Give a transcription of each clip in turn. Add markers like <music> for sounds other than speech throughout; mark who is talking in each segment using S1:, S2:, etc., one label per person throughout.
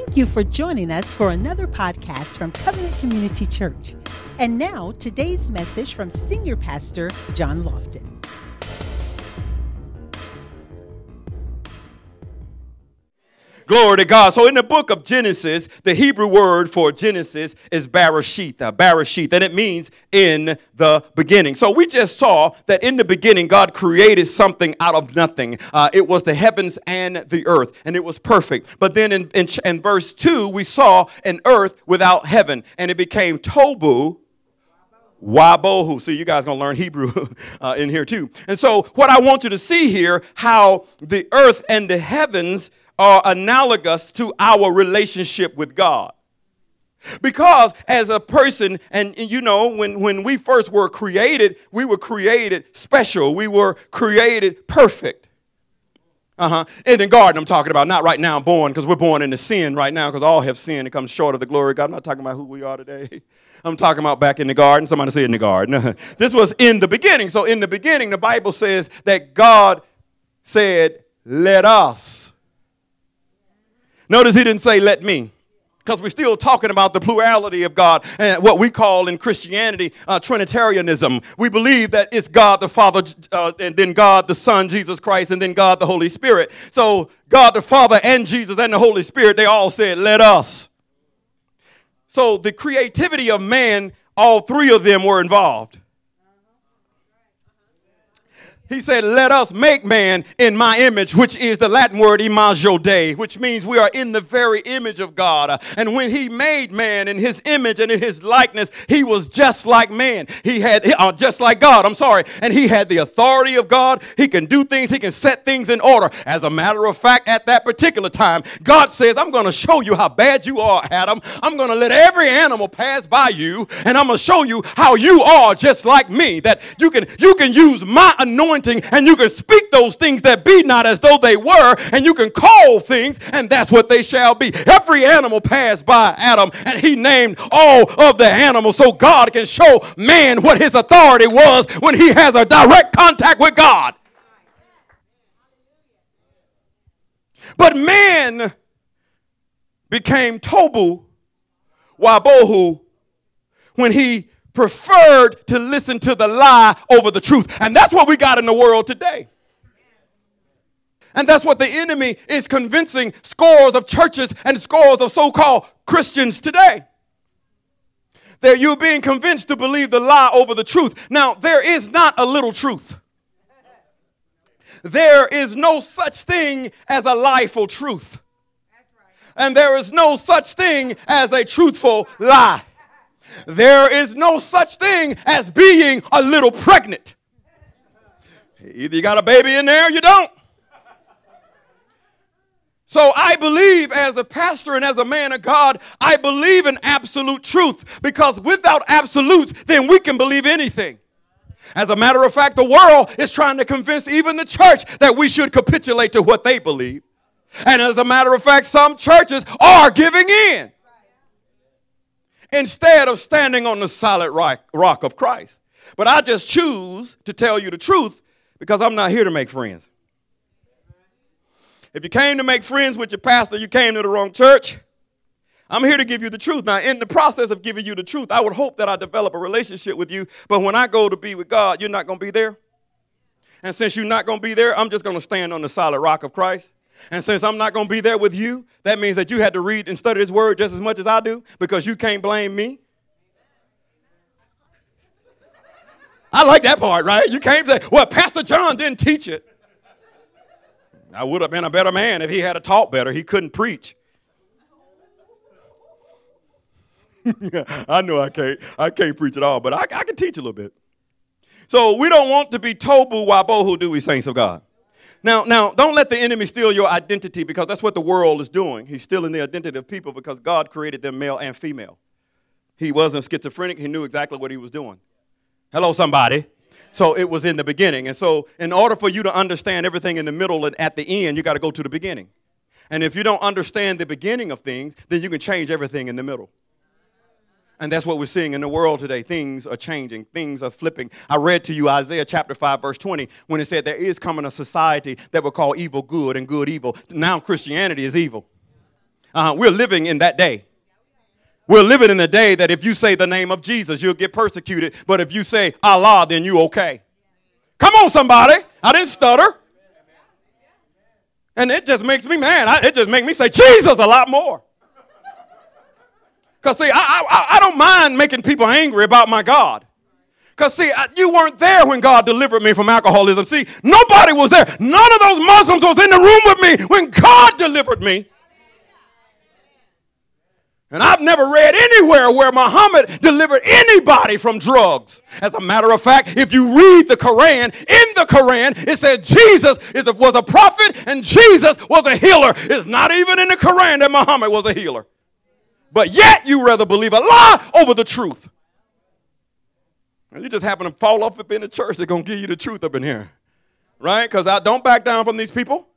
S1: Thank you for joining us for another podcast from Covenant Community Church. And now, today's message from Senior Pastor John Lofton.
S2: Glory to God. So in the book of Genesis, the Hebrew word for Genesis is Bereshith, uh, Bereshith, and it means in the beginning. So we just saw that in the beginning, God created something out of nothing. Uh, it was the heavens and the earth, and it was perfect. But then in, in, in verse 2, we saw an earth without heaven, and it became Tobu, Wabohu. See, you guys gonna learn Hebrew <laughs> uh, in here too. And so, what I want you to see here, how the earth and the heavens are analogous to our relationship with God. Because as a person, and, and, you know, when, when we first were created, we were created special. We were created perfect. Uh-huh. In the garden, I'm talking about, not right now born, because we're born into sin right now, because all have sinned and come short of the glory of God. I'm not talking about who we are today. <laughs> I'm talking about back in the garden. Somebody say in the garden. <laughs> this was in the beginning. So in the beginning, the Bible says that God said, let us Notice he didn't say, let me. Because we're still talking about the plurality of God and what we call in Christianity uh, Trinitarianism. We believe that it's God the Father, uh, and then God the Son, Jesus Christ, and then God the Holy Spirit. So, God the Father and Jesus and the Holy Spirit, they all said, Let us. So, the creativity of man, all three of them were involved. He said, Let us make man in my image, which is the Latin word imago Dei, which means we are in the very image of God. And when he made man in his image and in his likeness, he was just like man. He had, uh, just like God, I'm sorry. And he had the authority of God. He can do things, he can set things in order. As a matter of fact, at that particular time, God says, I'm going to show you how bad you are, Adam. I'm going to let every animal pass by you, and I'm going to show you how you are just like me. That you can, you can use my anointing anointing and you can speak those things that be not as though they were and you can call things and that's what they shall be. Every animal passed by Adam and he named all of the animals so God can show man what his authority was when he has a direct contact with God. But man became Tobu Wabohu when he preferred to listen to the lie over the truth. And that's what we got in the world today. And that's what the enemy is convincing scores of churches and scores of so called Christians today. That you're being convinced to believe the lie over the truth. Now, there is not a little truth. There is no such thing as a lieful truth. And there is no such thing as a truthful lie. There is no such thing as being a little pregnant. Either you got a baby in there or you don't. So I believe as a pastor and as a man of God, I believe in absolute truth because without absolutes, then we can believe anything. As a matter of fact, the world is trying to convince even the church that we should capitulate to what they believe. And as a matter of fact, some churches are giving in instead of standing on the solid rock, of Christ. But I just choose to tell you the truth because I'm not here to make friends. If you came to make friends with your pastor, you came to the wrong church. I'm here to give you the truth. Now, in the process of giving you the truth, I would hope that I develop a relationship with you. But when I go to be with God, you're not going to be there. And since you're not going to be there, I'm just going to stand on the solid rock of Christ. And since I'm not going to be there with you, that means that you had to read and study this word just as much as I do because you can't blame me. I like that part, right? You can't say, well, Pastor John didn't teach it. I would have been a better man if he had taught better. He couldn't preach. <laughs> I know I can't. I can't preach at all, but I, I can teach a little bit. So we don't want to be tobu wabohu, do we, saints of God? Now, now, don't let the enemy steal your identity because that's what the world is doing. He's stealing the identity of people because God created them male and female. He wasn't schizophrenic, he knew exactly what he was doing. Hello, somebody. So it was in the beginning. And so, in order for you to understand everything in the middle and at the end, you got to go to the beginning. And if you don't understand the beginning of things, then you can change everything in the middle. And that's what we're seeing in the world today. Things are changing, things are flipping. I read to you Isaiah chapter 5, verse 20, when it said there is coming a society that will call evil good and good evil. Now Christianity is evil. Uh, we're living in that day. We're living in the day that if you say the name of Jesus, you'll get persecuted. But if you say Allah, then you okay. Come on, somebody. I didn't stutter. And it just makes me mad. I, it just makes me say Jesus a lot more. Because, see, I, I, I don't mind making people angry about my God. Because, see, you weren't there when God delivered me from alcoholism. See, nobody was there. None of those Muslims was in the room with me when God delivered me. And I've never read anywhere where Muhammad delivered anybody from drugs. As a matter of fact, if you read the Quran, in the Quran, it said Jesus a, was a prophet and Jesus was a healer. It's not even in the Quran that Muhammad was a healer. But yet you rather believe a lie over the truth. And you just happen to fall off up in the church, they're going to give you the truth up in here. Right? Because I don't back down from these people.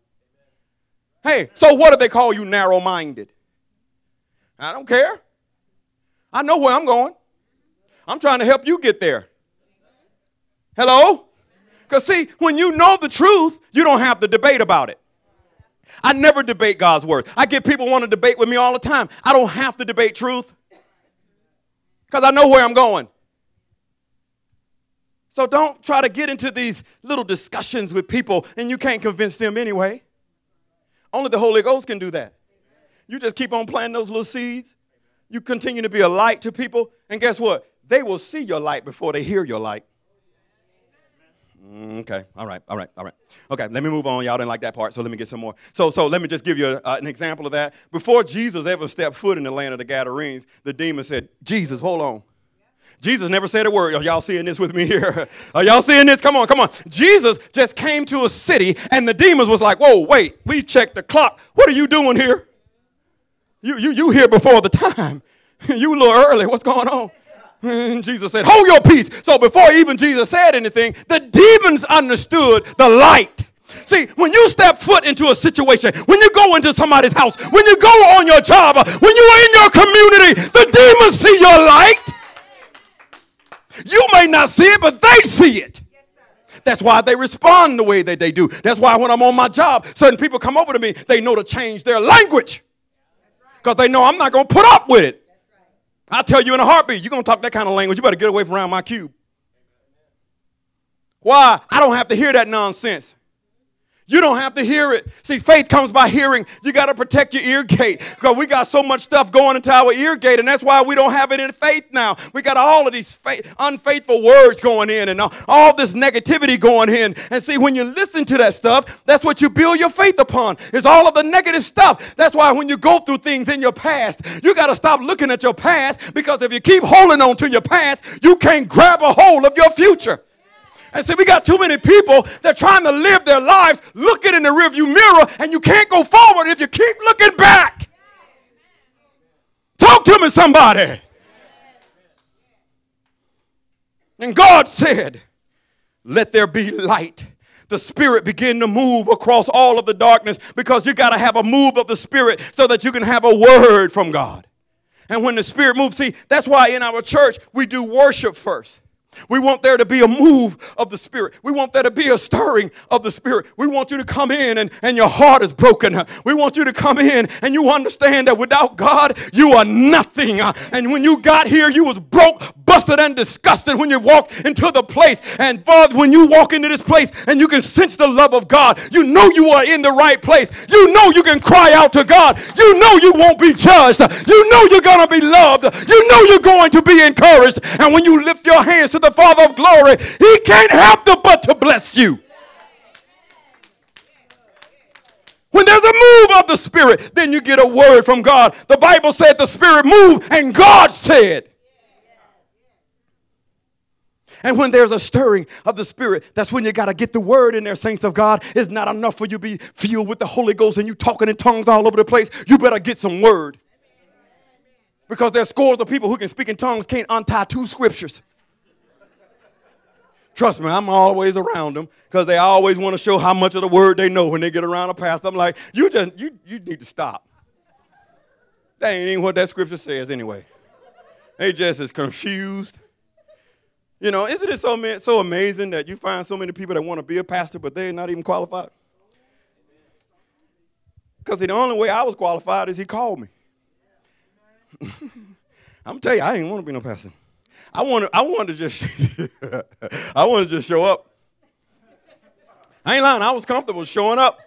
S2: Hey, so what do they call you narrow minded? I don't care. I know where I'm going. I'm trying to help you get there. Hello? Because, see, when you know the truth, you don't have to debate about it. I never debate God's word. I get people want to debate with me all the time. I don't have to debate truth because I know where I'm going. So don't try to get into these little discussions with people and you can't convince them anyway. Only the Holy Ghost can do that. You just keep on planting those little seeds. You continue to be a light to people. And guess what? They will see your light before they hear your light. Mm, okay, all right, all right, all right. Okay, let me move on. Y'all didn't like that part, so let me get some more. So, so let me just give you a, uh, an example of that. Before Jesus ever stepped foot in the land of the Gadarenes, the demon said, Jesus, hold on. Jesus never said a word. Are y'all seeing this with me here? <laughs> Are y'all seeing this? Come on, come on. Jesus just came to a city, and the demons was like, whoa, wait, we checked the clock. What are you doing here? You, you, you here before the time. <laughs> you a little early. What's going on? And <laughs> Jesus said, Hold your peace. So before even Jesus said anything, the demons understood the light. See, when you step foot into a situation, when you go into somebody's house, when you go on your job, when you are in your community, the demons see your light. You may not see it, but they see it. That's why they respond the way that they do. That's why when I'm on my job, certain people come over to me, they know to change their language because they know I'm not going to put up with it. I'll tell you in a heartbeat, you're going to talk that kind of language, you better get away from around my cube. Why? I don't have to hear that nonsense. You don't have to hear it. See, faith comes by hearing. You got to protect your ear gate because we got so much stuff going into our ear gate, and that's why we don't have it in faith now. We got all of these faith, unfaithful words going in and all, all this negativity going in. And see, when you listen to that stuff, that's what you build your faith upon, is all of the negative stuff. That's why when you go through things in your past, you got to stop looking at your past because if you keep holding on to your past, you can't grab a hold of your future. And see, we got too many people that trying to live their lives looking in the rearview mirror, and you can't go forward if you keep looking back. Talk to me, somebody. And God said, Let there be light. The Spirit begin to move across all of the darkness because you got to have a move of the Spirit so that you can have a word from God. And when the Spirit moves, see, that's why in our church we do worship first. We want there to be a move of the Spirit. We want there to be a stirring of the Spirit. We want you to come in and, and your heart is broken. We want you to come in and you understand that without God, you are nothing. And when you got here, you was broke, busted, and disgusted when you walked into the place. And Father, when you walk into this place and you can sense the love of God, you know you are in the right place. You know you can cry out to God. You know you won't be judged. You know you're going to be loved. You know you're going to be encouraged. And when you lift your hands to the Father of glory, he can't help but to bless you. When there's a move of the Spirit, then you get a word from God. The Bible said the Spirit moved, and God said. And when there's a stirring of the Spirit, that's when you got to get the word in there, saints of God. It's not enough for you to be filled with the Holy Ghost and you talking in tongues all over the place. You better get some word. Because there's scores of people who can speak in tongues, can't untie two scriptures. Trust me, I'm always around them because they always want to show how much of the word they know when they get around a pastor. I'm like, you just you you need to stop. That ain't even what that scripture says anyway. They just as confused. You know, isn't it so, so amazing that you find so many people that want to be a pastor, but they're not even qualified? Because the only way I was qualified is he called me. <laughs> I'm tell you, I ain't want to be no pastor. I want to, I wanted to just, <laughs> I wanted to just show up. I ain't lying. I was comfortable showing up.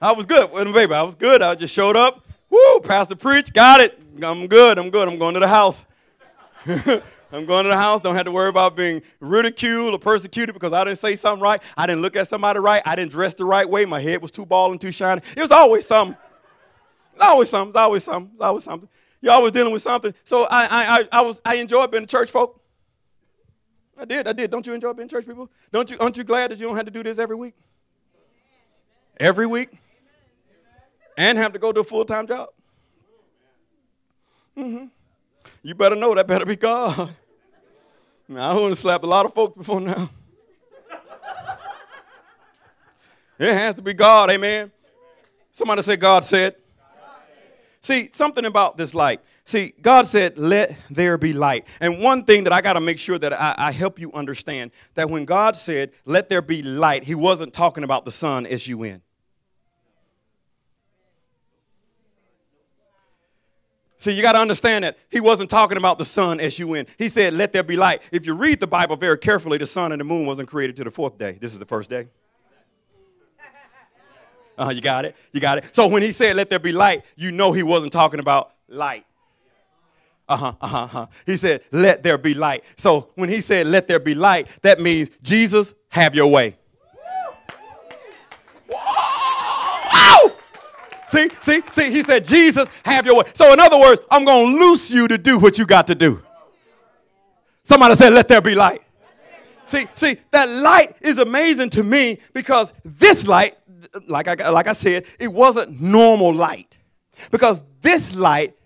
S2: I was good. Wait baby, I was good. I just showed up. Woo, pastor preach, got it. I'm good. I'm good. I'm going to the house. <laughs> I'm going to the house. Don't have to worry about being ridiculed or persecuted because I didn't say something right. I didn't look at somebody right. I didn't dress the right way. My head was too bald and too shiny. It was always something. It's always something. It's always something. It's always something. You're always dealing with something. So I, I, I, I was, I enjoyed being a church folk. I did. I did. Don't you enjoy being church people? Don't you? Aren't you glad that you don't have to do this every week? Every week, and have to go to a full time job. Mm-hmm. You better know that better be God. Now, I want to slap a lot of folks before now. it has to be God, amen. Somebody say, God said. See, something about this light. See, God said, let there be light. And one thing that I got to make sure that I, I, help you understand that when God said, let there be light, he wasn't talking about the sun, S U N. See, you got to understand that he wasn't talking about the sun, S U N. He said, let there be light. If you read the Bible very carefully, the sun and the moon wasn't created to the fourth day. This is the first day. Uh, you got it? You got it? So when he said, let there be light, you know he wasn't talking about light. Uh huh, uh huh, uh-huh. He said, let there be light. So when he said, let there be light, that means, Jesus, have your way. See, see, see, he said, Jesus, have your way. So, in other words, I'm going to loose you to do what you got to do. Somebody said, let there be light. See, see, that light is amazing to me because this light, like I, like I said, it wasn't normal light. Because this light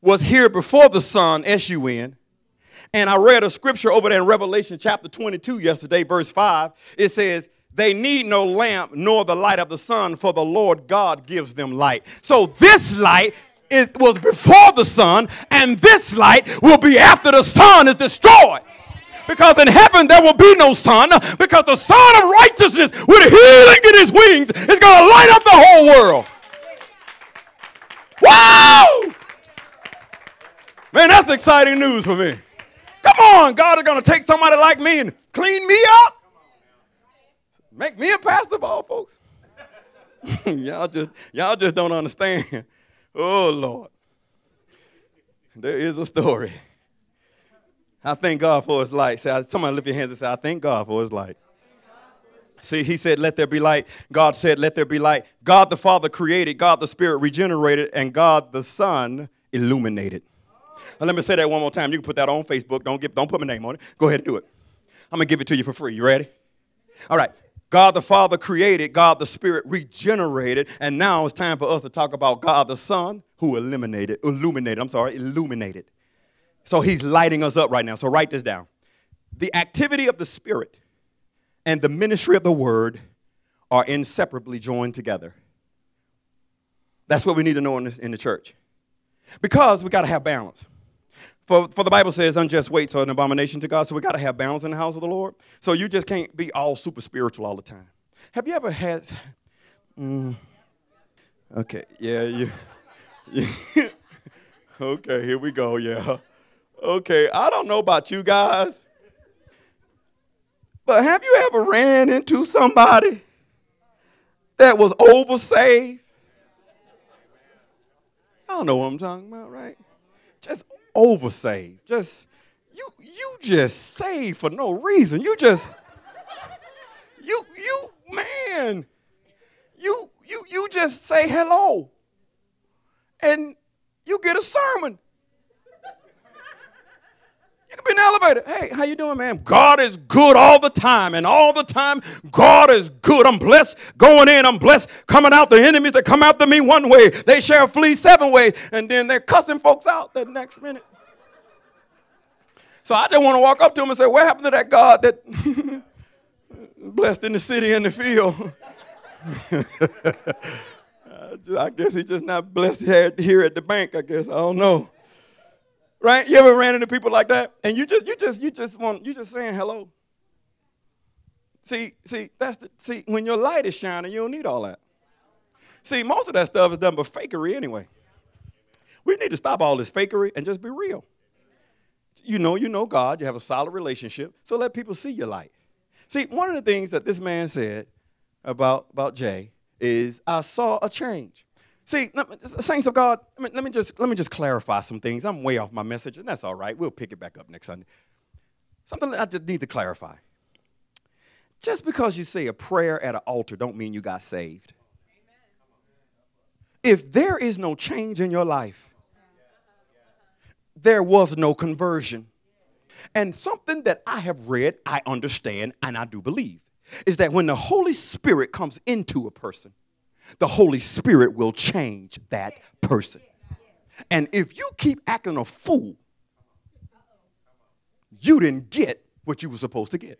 S2: was here before the sun, S U N. And I read a scripture over there in Revelation chapter 22 yesterday, verse 5. It says, they need no lamp nor the light of the sun, for the Lord God gives them light. So this light is, was before the sun, and this light will be after the sun is destroyed. Because in heaven there will be no sun, because the Son of righteousness with healing in his wings is going to light up the whole world. Wow! Man, that's exciting news for me. Come on, God is going to take somebody like me and clean me up. Make me a pastor of all folks. <laughs> y'all just y'all just don't understand. <laughs> Oh Lord. There is a story. I thank God for his light. Say, somebody lift your hands and say, I thank God for his light. See, he said, Let there be light. God said, Let there be light. God the Father created, God the Spirit regenerated, and God the Son illuminated. Now, let me say that one more time. You can put that on Facebook. Don't, give, don't put my name on it. Go ahead and do it. I'm going to give it to you for free. You ready? All right. God the Father created, God the Spirit regenerated, and now it's time for us to talk about God the Son who eliminated, illuminated, I'm sorry, illuminated. So he's lighting us up right now. So write this down. The activity of the Spirit and the ministry of the Word are inseparably joined together. That's what we need to know in, in the church. Because we got to have balance. For, for the Bible says unjust weights are an abomination to God, so we got to have balance in the house of the Lord. So you just can't be all super spiritual all the time. Have you ever had. Mm, okay, yeah, you. Yeah. <laughs> okay, here we go, yeah. Okay, I don't know about you guys, but have you ever ran into somebody that was oversaved? I don't know what I'm talking about, right? Just oversaved. Just you you just saved for no reason. You just you you man. You you you just say hello. And you get a sermon. You can be in the elevator. Hey, how you doing, man? God is good all the time, and all the time, God is good. I'm blessed going in. I'm blessed coming out. The enemies that come after me one way, they shall flee seven ways, and then they're cussing folks out the next minute. So I just want to walk up to him and say, What happened to that God that <laughs> blessed in the city and the field? <laughs> I guess he's just not blessed here at the bank, I guess. I don't know. Right? You ever ran into people like that? And you just you just you just want you just saying hello. See, see, that's the see, when your light is shining, you don't need all that. See, most of that stuff is done by fakery anyway. We need to stop all this fakery and just be real. You know, you know God, you have a solid relationship, so let people see your light. See, one of the things that this man said about, about Jay is I saw a change. See, saints of God, let me, just, let me just clarify some things. I'm way off my message, and that's all right. We'll pick it back up next Sunday. Something I just need to clarify. Just because you say a prayer at an altar don't mean you got saved. If there is no change in your life, there was no conversion. And something that I have read, I understand, and I do believe is that when the Holy Spirit comes into a person, the Holy Spirit will change that person. And if you keep acting a fool, you didn't get what you were supposed to get.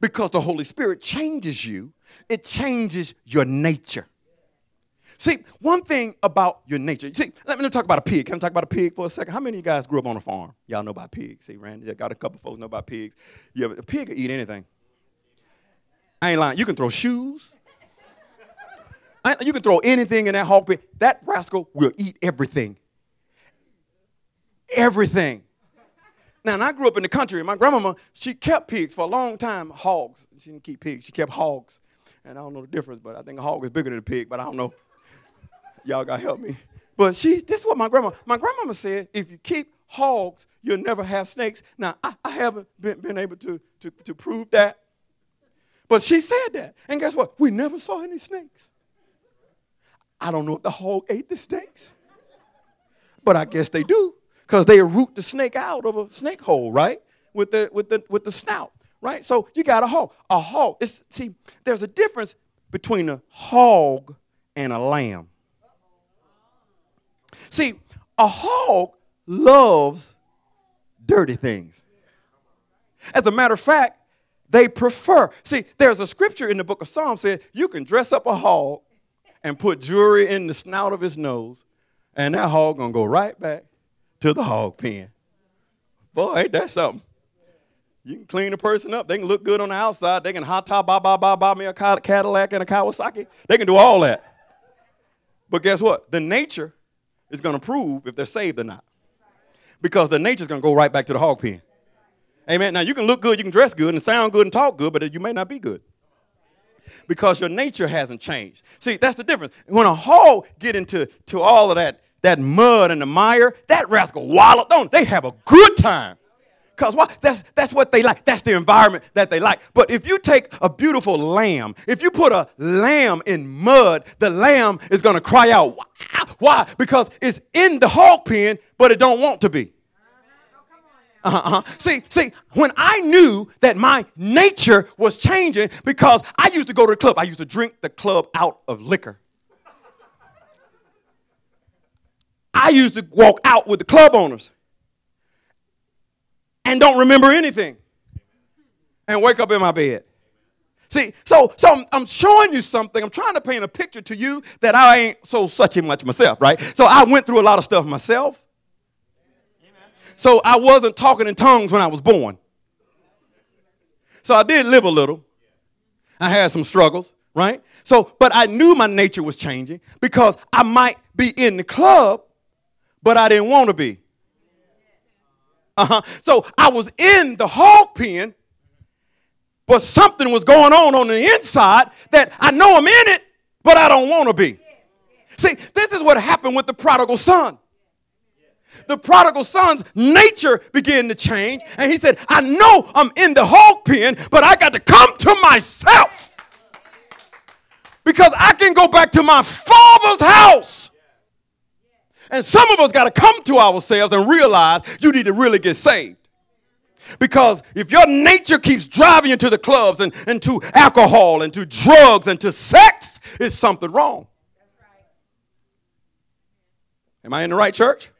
S2: Because the Holy Spirit changes you, it changes your nature. See, one thing about your nature. See, let me talk about a pig. Can I talk about a pig for a second? How many of you guys grew up on a farm? Y'all know about pigs. See, Randy, I got a couple folks know about pigs. Yeah, a pig will eat anything. I ain't lying. You can throw shoes. You can throw anything in that hog pit. That rascal will eat everything. Everything. Now, and I grew up in the country, my grandmama, she kept pigs for a long time, hogs. She didn't keep pigs, she kept hogs. And I don't know the difference, but I think a hog is bigger than a pig, but I don't know. Y'all gotta help me. But she, this is what my grandma, my grandmama said, if you keep hogs, you'll never have snakes. Now, I, I haven't been, been able to, to, to prove that. But she said that. And guess what? We never saw any snakes. I don't know if the hog ate the snakes. But I guess they do. Because they root the snake out of a snake hole, right? With the with the with the snout. Right? So you got a hog. A hog. It's, see, there's a difference between a hog and a lamb. See, a hog loves dirty things. As a matter of fact, they prefer. See, there's a scripture in the book of Psalms said you can dress up a hog and put jewelry in the snout of his nose, and that hog gonna go right back to the hog pen. Boy, ain't that something? You can clean a person up. They can look good on the outside. They can hot top, buy, buy, buy, buy me a Cadillac and a Kawasaki. They can do all that. But guess what? The nature is going to prove if they're saved or not. Because the nature's going to go right back to the hog pen. Amen. Now you can look good, you can dress good, and sound good and talk good, but you may not be good. Because your nature hasn't changed. See, that's the difference. When a hog get into to all of that, that mud and the mire, that rascal wallow, don't they have a good time. Because why? That's, that's what they like. That's the environment that they like. But if you take a beautiful lamb, if you put a lamb in mud, the lamb is going to cry out. Why? Because it's in the hog pen, but it don't want to be. Uh-huh. See, see, when I knew that my nature was changing because I used to go to the club, I used to drink the club out of liquor. I used to walk out with the club owners and don't remember anything and wake up in my bed. See, so so I'm, I'm, showing you something. I'm trying to paint a picture to you that I ain't so such a much myself, right? So I went through a lot of stuff myself. So I wasn't talking in tongues when I was born. So I did live a little. I had some struggles, right? So, but I knew my nature was changing because I might be in the club, but I didn't want to be. Uh-huh. So I was in the hog pen, but something was going on on the inside that I know I'm in it, but I don't want to be. See, this is what happened with the prodigal son. The prodigal son's nature began to change, and he said, I know I'm in the hog pen, but I got to come to myself because I can go back to my father's house and some of us got to come to ourselves and realize you need to really get saved. Because if your nature keeps driving you to the clubs and, and to alcohol and to drugs and to sex, it's something wrong. Am I in the right church?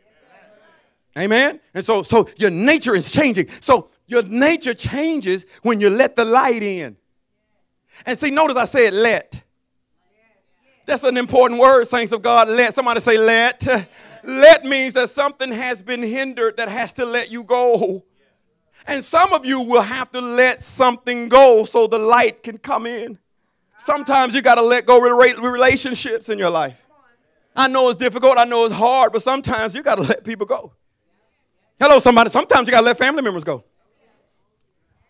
S2: Amen. And so so your nature is changing. So your nature changes when you let the light in. And see, notice I said let. That's an important word, saints of God. Let. Somebody say let. Let means that something has been hindered that has to let you go. And some of you will have to let something go so the light can come in. Sometimes you got to let go of relationships in your life. I know it's difficult, I know it's hard, but sometimes you got to let people go. Hello, somebody. Sometimes you got to let family members go.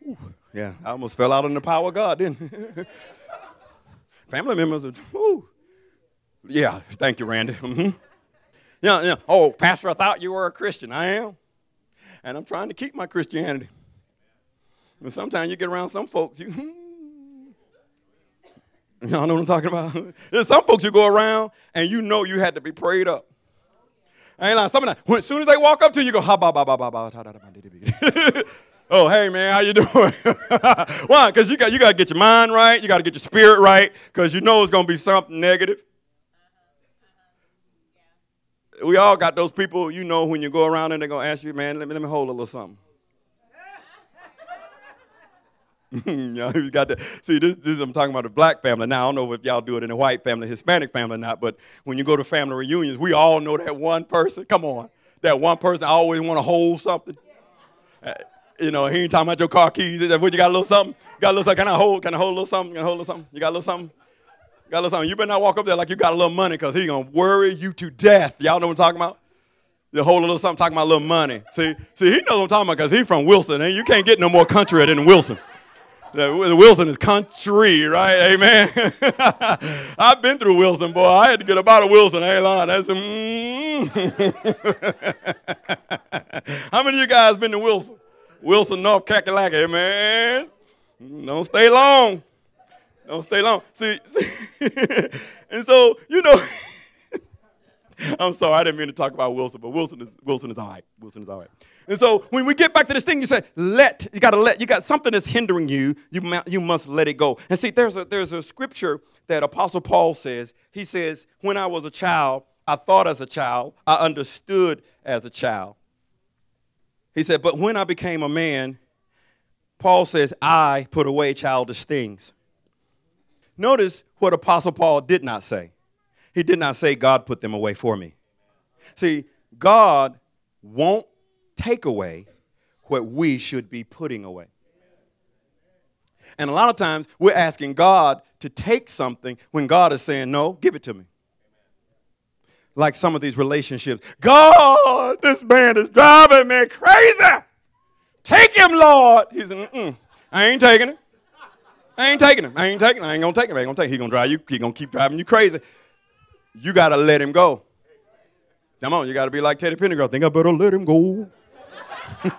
S2: Ooh, yeah, I almost fell out in the power of God, didn't <laughs> Family members are. Yeah, thank you, Randy. Mm-hmm. Yeah, yeah. Oh, Pastor, I thought you were a Christian. I am. And I'm trying to keep my Christianity. But sometimes you get around some folks, you, <laughs> Y'all know what I'm talking about? <laughs> There's some folks you go around and you know you had to be prayed up. I ain't like some of. When, as soon as they walk up to you, you go, ha ba ba ba ba ba ta da da ba. Oh, hey man, how you doing? <laughs> Why? Because you got you got to get your mind right, you got to get your spirit right, because you know it's gonna be something negative. We all got those people, you know, when you go around and they're gonna ask you, man, let me let me hold a little something. <laughs> y'all got to see this, this. I'm talking about a black family. Now I don't know if y'all do it in a white family, Hispanic family or not, but when you go to family reunions, we all know that one person. Come on, that one person always want to hold something. Uh, you know, he ain't talking about your car keys. What you got a little something? You got a little something? Can I hold? Can I hold a little something? Can I hold a little something? You got a little something? You got a little something? You better not walk up there like you got a little money, cause he gonna worry you to death. Y'all know what I'm talking about? You hold a little something talking about a little money. See, see, he knows what I'm talking about because he's from Wilson, and you can't get no more country than Wilson. Wilson is country, right? Amen. <laughs> I've been through Wilson, boy. I had to get up out of Wilson. Hey, Lord, that's mm. <laughs> How many of you guys been to Wilson? Wilson, North Kakalaki, man. Don't stay long. Don't stay long. See, see <laughs> and so you know. I'm sorry, I didn't mean to talk about Wilson, but Wilson is Wilson is all right. Wilson is all right. And so when we get back to this thing, you say, let, you got to let, you got something that's hindering you, you, you must let it go. And see, there's a, there's a scripture that Apostle Paul says. He says, when I was a child, I thought as a child, I understood as a child. He said, but when I became a man, Paul says, I put away childish things. Notice what Apostle Paul did not say. He did not say, God put them away for me. See, God won't take away what we should be putting away. And a lot of times we're asking God to take something when God is saying, No, give it to me. Like some of these relationships. God, this man is driving me crazy. Take him, Lord. He said, Mm-mm, I ain't taking it. I ain't taking him. I ain't taking him. I ain't gonna take him. I ain't gonna take him. He gonna drive you. He gonna keep driving you crazy. You gotta let him go. Come on, you gotta be like Teddy Pendergrass. Think I better let him go. <laughs>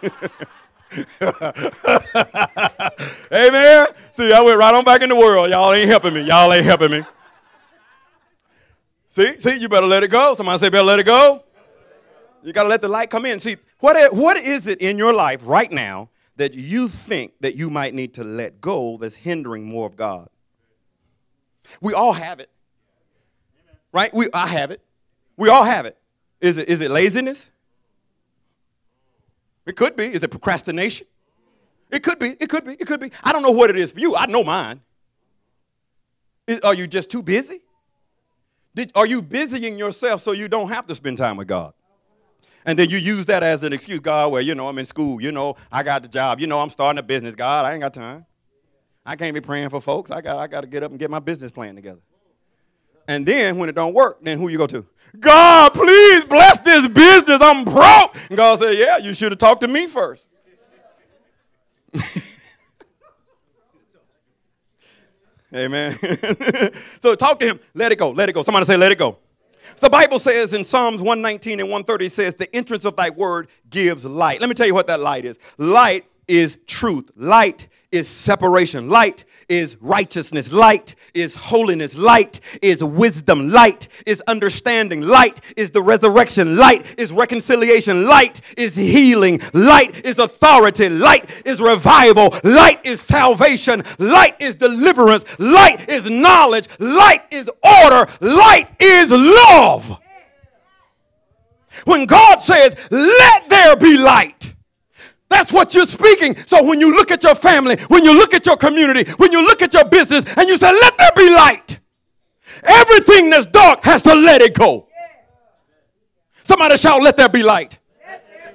S2: Amen. See, I went right on back in the world. Y'all ain't helping me. Y'all ain't helping me. See, see, you better let it go. Somebody say, better let it go. You got to let the light come in. See, what, what is it in your life right now that you think that you might need to let go that's hindering more of God? We all have it. Right? We, I have it. We all have it. Is it, is it laziness? It could be. Is it procrastination? It could be. It could be. It could be. I don't know what it is for you. I know mine. Are you just too busy? Did, are you busying yourself so you don't have to spend time with God? And then you use that as an excuse, God, well, you know, I'm in school. You know, I got the job. You know, I'm starting a business. God, I ain't got time. I can't be praying for folks. I got, I got to get up and get my business plan together. And then when it don't work, then who you go to? God, please bless this business. I'm broke. And God said, Yeah, you should have talked to me first. <laughs> Amen. <laughs> so talk to him. Let it go. Let it go. Somebody say, Let it go. The Bible says in Psalms 119 and 130 says, The entrance of thy word gives light. Let me tell you what that light is. Light is truth. Light is separation. Light is righteousness. Light is holiness. Light is wisdom. Light is understanding. Light is the resurrection. Light is reconciliation. Light is healing. Light is authority. Light is revival. Light is salvation. Light is deliverance. Light is knowledge. Light is order. Light is love. When God says, let there be light, that's what you're speaking. So when you look at your family, when you look at your community, when you look at your business, and you say, let there be light, everything that's dark has to let it go. Somebody shout, let there be light.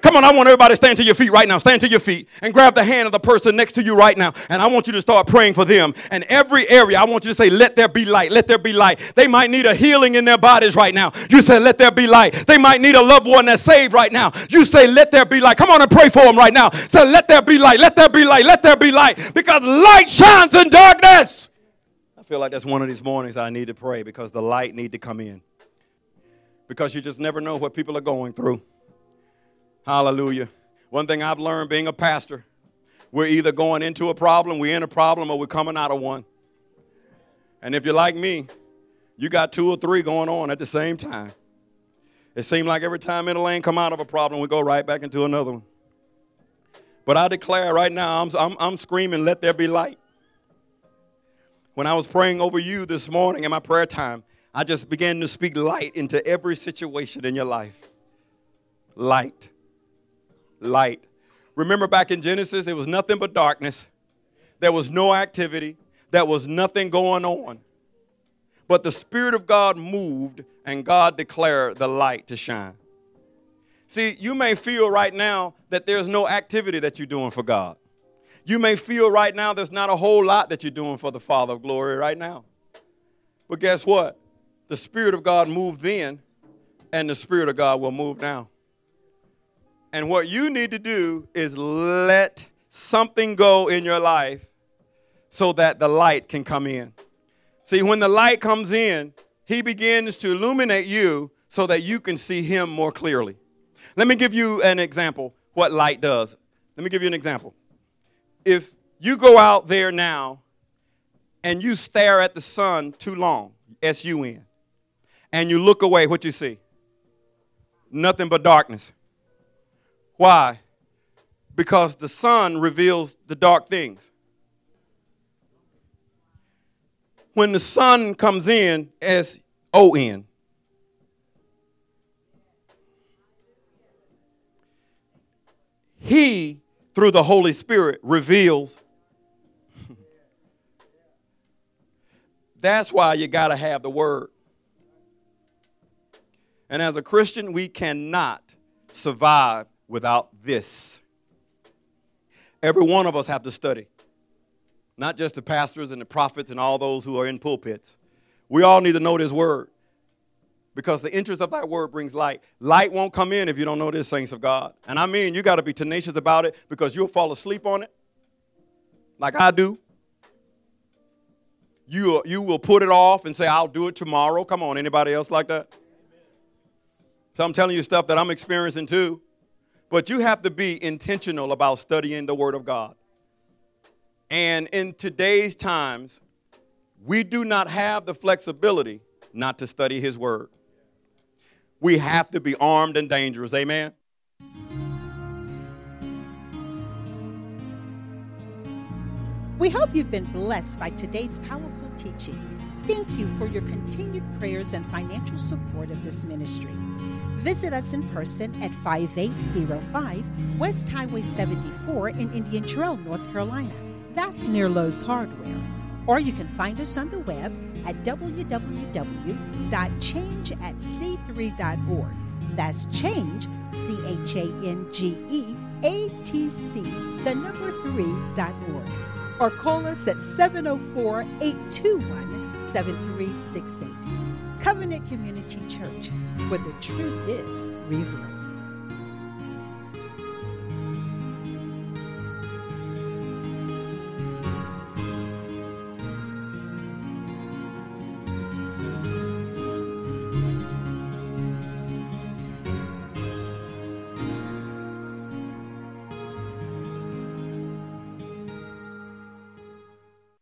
S2: Come on, I want everybody to stand to your feet right now. Stand to your feet and grab the hand of the person next to you right now. And I want you to start praying for them. And every area, I want you to say, Let there be light. Let there be light. They might need a healing in their bodies right now. You say, Let there be light. They might need a loved one that's saved right now. You say, Let there be light. Come on and pray for them right now. Say, Let there be light. Let there be light. Let there be light. Because light shines in darkness. I feel like that's one of these mornings I need to pray because the light need to come in. Because you just never know what people are going through. Hallelujah. One thing I've learned being a pastor, we're either going into a problem, we're in a problem, or we're coming out of one. And if you're like me, you got two or three going on at the same time. It seemed like every time in a lane come out of a problem, we go right back into another one. But I declare right now, I'm, I'm, I'm screaming, let there be light. When I was praying over you this morning in my prayer time, I just began to speak light into every situation in your life. Light light. Remember back in Genesis, it was nothing but darkness. There was no activity, there was nothing going on. But the Spirit of God moved, and God declared the light to shine. See, you may feel right now that there's no activity that you're doing for God. You may feel right now there's not a whole lot that you're doing for the Father of glory right now. But guess what? The Spirit of God moved then, and the Spirit of God will move now. And what you need to do is let something go in your life so that the light can come in. See, when the light comes in, he begins to illuminate you so that you can see him more clearly. Let me give you an example what light does. Let me give you an example. If you go out there now and you stare at the sun too long, S U N, and you look away, what you see? Nothing but darkness. Why? Because the sun reveals the dark things. When the Son comes in, S O N, He, through the Holy Spirit, reveals. <laughs> That's why you got to have the Word. And as a Christian, we cannot survive without this. Every one of us have to study. Not just the pastors and the prophets and all those who are in pulpits. We all need to know this word. Because the interest of that word brings light. Light won't come in if you don't know this, saints of God. And I mean, you got to be tenacious about it because you'll fall asleep on it, like I do. You, you will put it off and say, I'll do it tomorrow. Come on, anybody else like that? So I'm telling you stuff that I'm experiencing too. But you have to be intentional about studying the Word of God. And in today's times, we do not have the flexibility not to study His Word. We have to be armed and dangerous. Amen.
S1: We hope you've been blessed by today's powerful teaching. Thank you for your continued prayers and financial support of this ministry. Visit us in person at 5805 West Highway 74 in Indian Trail, North Carolina. That's near Lowe's Hardware. Or you can find us on the web at www.changeatc3.org. That's change, C H A N G E A T C, the number 3.org. Or call us at 704 821 7368. Covenant Community Church where the truth is revealed.